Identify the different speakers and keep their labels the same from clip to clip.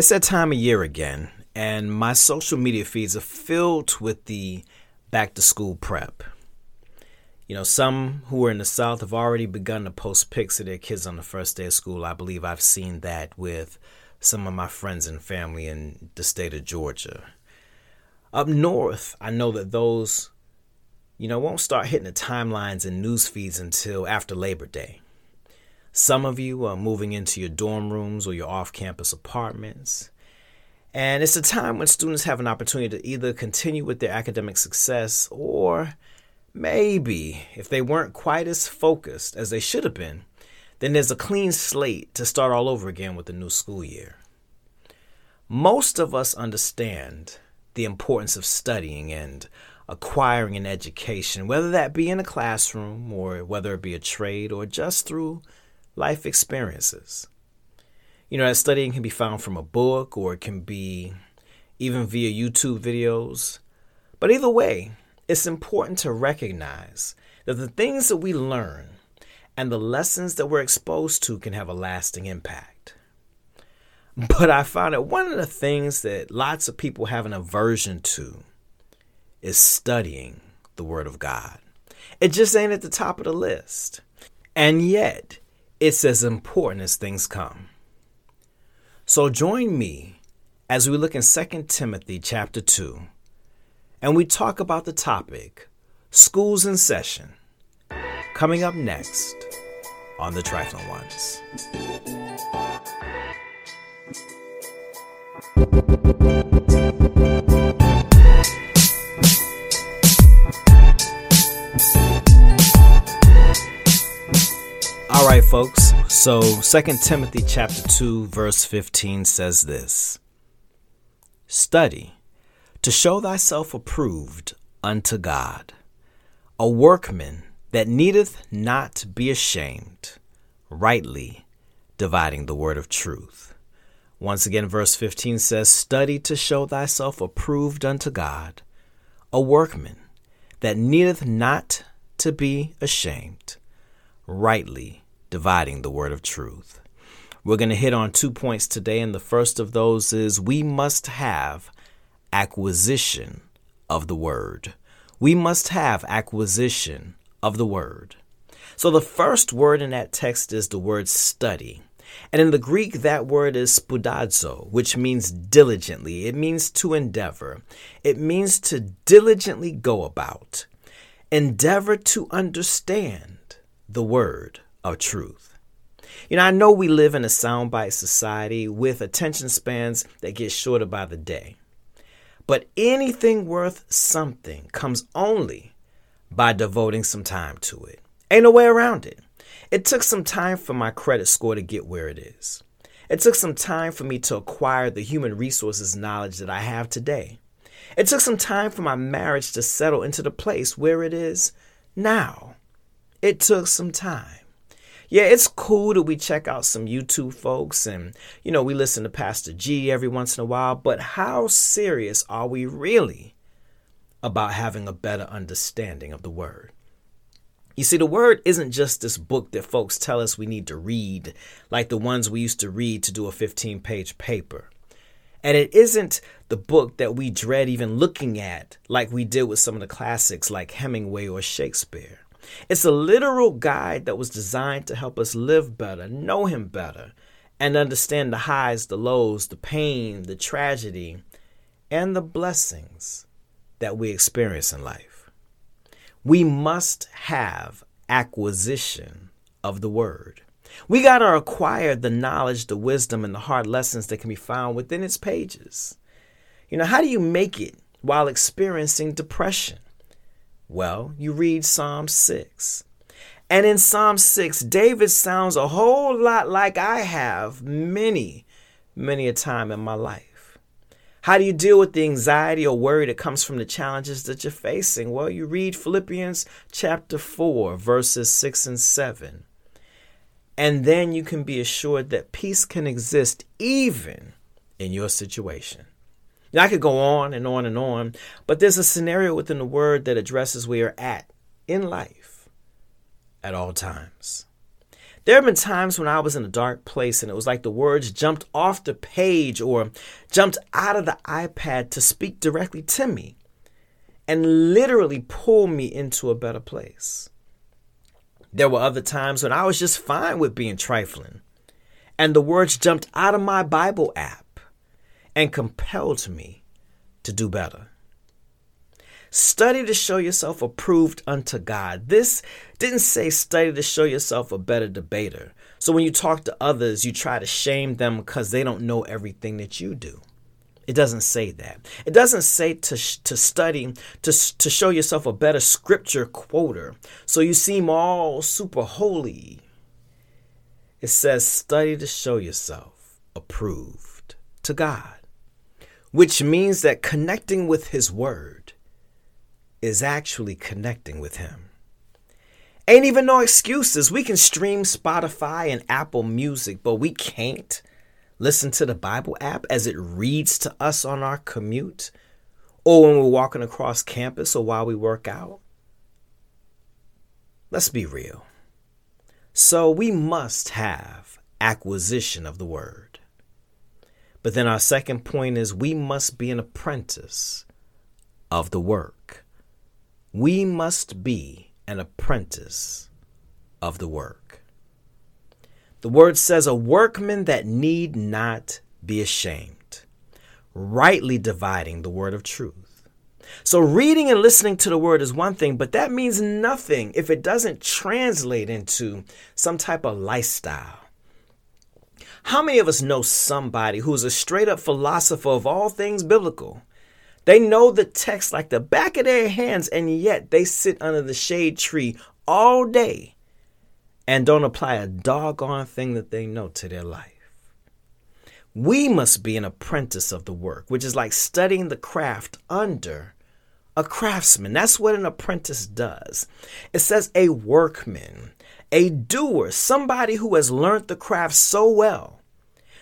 Speaker 1: It's that time of year again, and my social media feeds are filled with the back to school prep. You know, some who are in the South have already begun to post pics of their kids on the first day of school. I believe I've seen that with some of my friends and family in the state of Georgia. Up north, I know that those, you know, won't start hitting the timelines and news feeds until after Labor Day. Some of you are moving into your dorm rooms or your off campus apartments. And it's a time when students have an opportunity to either continue with their academic success or maybe, if they weren't quite as focused as they should have been, then there's a clean slate to start all over again with the new school year. Most of us understand the importance of studying and acquiring an education, whether that be in a classroom or whether it be a trade or just through life experiences. You know, that studying can be found from a book or it can be even via YouTube videos. But either way, it's important to recognize that the things that we learn and the lessons that we're exposed to can have a lasting impact. But I found that one of the things that lots of people have an aversion to is studying the Word of God. It just ain't at the top of the list. And yet, it's as important as things come. So join me as we look in 2 Timothy chapter 2 and we talk about the topic schools in session coming up next on the Trifling Ones. Folks. So, 2 Timothy chapter 2 verse 15 says this. Study to show thyself approved unto God, a workman that needeth not be ashamed, rightly dividing the word of truth. Once again, verse 15 says, Study to show thyself approved unto God, a workman that needeth not to be ashamed, rightly dividing the word of truth. We're going to hit on two points today, and the first of those is we must have acquisition of the word. We must have acquisition of the word. So the first word in that text is the word study. And in the Greek, that word is spoudazo, which means diligently. It means to endeavor. It means to diligently go about. Endeavor to understand the word of truth. You know, I know we live in a soundbite society with attention spans that get shorter by the day. But anything worth something comes only by devoting some time to it. Ain't no way around it. It took some time for my credit score to get where it is. It took some time for me to acquire the human resources knowledge that I have today. It took some time for my marriage to settle into the place where it is now. It took some time yeah, it's cool that we check out some YouTube folks and, you know, we listen to Pastor G every once in a while, but how serious are we really about having a better understanding of the Word? You see, the Word isn't just this book that folks tell us we need to read, like the ones we used to read to do a 15 page paper. And it isn't the book that we dread even looking at, like we did with some of the classics like Hemingway or Shakespeare. It's a literal guide that was designed to help us live better, know Him better, and understand the highs, the lows, the pain, the tragedy, and the blessings that we experience in life. We must have acquisition of the Word. We got to acquire the knowledge, the wisdom, and the hard lessons that can be found within its pages. You know, how do you make it while experiencing depression? Well, you read Psalm 6. And in Psalm 6, David sounds a whole lot like I have many, many a time in my life. How do you deal with the anxiety or worry that comes from the challenges that you're facing? Well, you read Philippians chapter 4, verses 6 and 7. And then you can be assured that peace can exist even in your situation. Now, I could go on and on and on, but there's a scenario within the word that addresses where you're at in life at all times. There have been times when I was in a dark place and it was like the words jumped off the page or jumped out of the iPad to speak directly to me and literally pull me into a better place. There were other times when I was just fine with being trifling and the words jumped out of my Bible app and compelled me to do better. Study to show yourself approved unto God. This didn't say study to show yourself a better debater. So when you talk to others, you try to shame them because they don't know everything that you do. It doesn't say that. It doesn't say to, to study to, to show yourself a better scripture quoter. So you seem all super holy. It says study to show yourself approved to God, which means that connecting with His Word is actually connecting with Him. Ain't even no excuses. We can stream Spotify and Apple Music, but we can't listen to the Bible app as it reads to us on our commute or when we're walking across campus or while we work out. Let's be real. So we must have acquisition of the word. But then our second point is we must be an apprentice of the work. We must be an apprentice of the work. The word says, a workman that need not be ashamed, rightly dividing the word of truth. So, reading and listening to the word is one thing, but that means nothing if it doesn't translate into some type of lifestyle. How many of us know somebody who's a straight up philosopher of all things biblical? They know the text like the back of their hands, and yet they sit under the shade tree all day and don't apply a doggone thing that they know to their life. We must be an apprentice of the work, which is like studying the craft under a craftsman. That's what an apprentice does. It says a workman, a doer, somebody who has learned the craft so well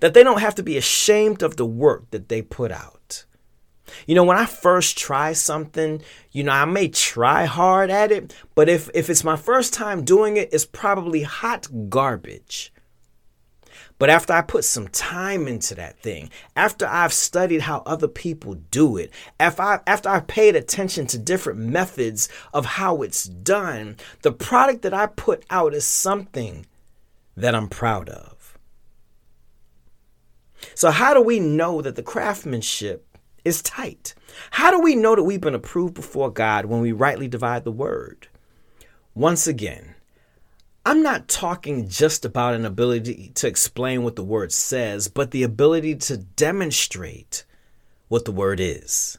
Speaker 1: that they don't have to be ashamed of the work that they put out. You know, when I first try something, you know, I may try hard at it, but if, if it's my first time doing it, it's probably hot garbage. But after I put some time into that thing, after I've studied how other people do it, after I, after I've paid attention to different methods of how it's done, the product that I put out is something that I'm proud of. So, how do we know that the craftsmanship is tight. How do we know that we've been approved before God when we rightly divide the word? Once again, I'm not talking just about an ability to explain what the word says, but the ability to demonstrate what the word is.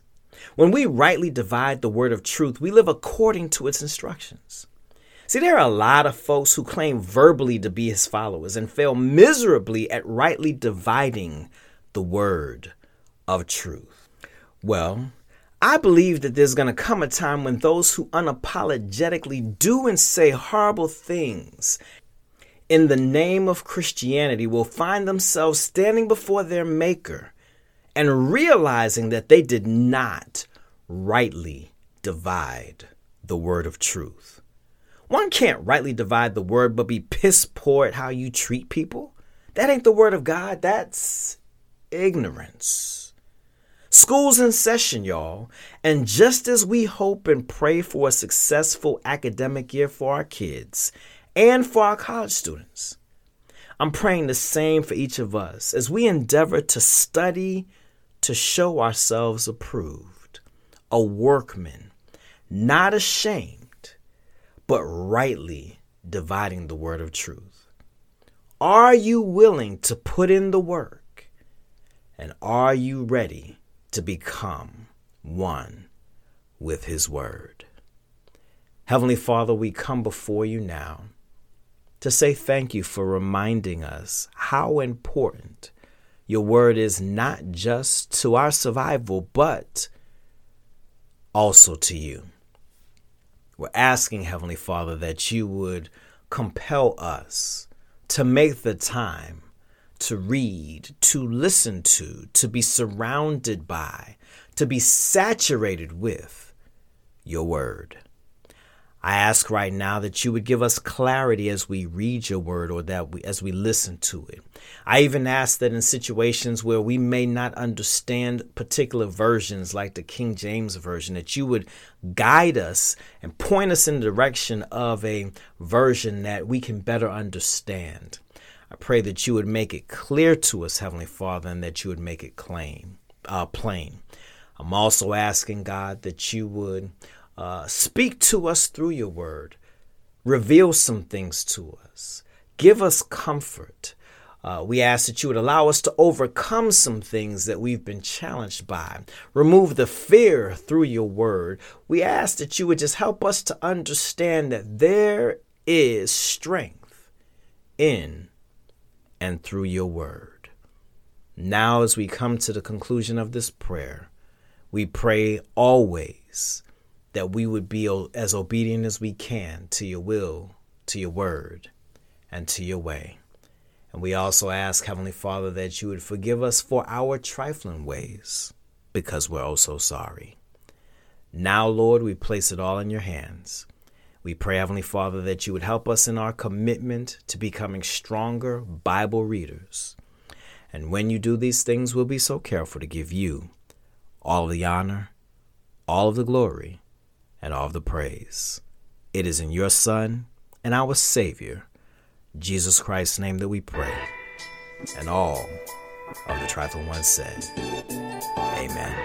Speaker 1: When we rightly divide the word of truth, we live according to its instructions. See, there are a lot of folks who claim verbally to be his followers and fail miserably at rightly dividing the word of truth. Well, I believe that there's going to come a time when those who unapologetically do and say horrible things in the name of Christianity will find themselves standing before their Maker and realizing that they did not rightly divide the word of truth. One can't rightly divide the word but be piss poor at how you treat people. That ain't the word of God, that's ignorance. School's in session, y'all. And just as we hope and pray for a successful academic year for our kids and for our college students, I'm praying the same for each of us as we endeavor to study to show ourselves approved, a workman, not ashamed, but rightly dividing the word of truth. Are you willing to put in the work? And are you ready to become one with His Word. Heavenly Father, we come before you now to say thank you for reminding us how important your Word is not just to our survival, but also to you. We're asking, Heavenly Father, that you would compel us to make the time to read, to listen to, to be surrounded by, to be saturated with your word. I ask right now that you would give us clarity as we read your word or that we, as we listen to it. I even ask that in situations where we may not understand particular versions like the King James Version, that you would guide us and point us in the direction of a version that we can better understand. I pray that you would make it clear to us, Heavenly Father, and that you would make it plain. Uh, plain. I'm also asking God that you would uh, speak to us through your word. Reveal some things to us. Give us comfort. Uh, we ask that you would allow us to overcome some things that we've been challenged by. Remove the fear through your word. We ask that you would just help us to understand that there is strength in and through your word. Now, as we come to the conclusion of this prayer, we pray always that we would be as obedient as we can to your will, to your word, and to your way. And we also ask, Heavenly Father, that you would forgive us for our trifling ways, because we're oh so sorry. Now, Lord, we place it all in your hands. We pray, Heavenly Father, that you would help us in our commitment to becoming stronger Bible readers. And when you do these things, we'll be so careful to give you all of the honor, all of the glory, and all of the praise. It is in your Son and our Savior, Jesus Christ's name, that we pray. And all of the trifling ones said, Amen.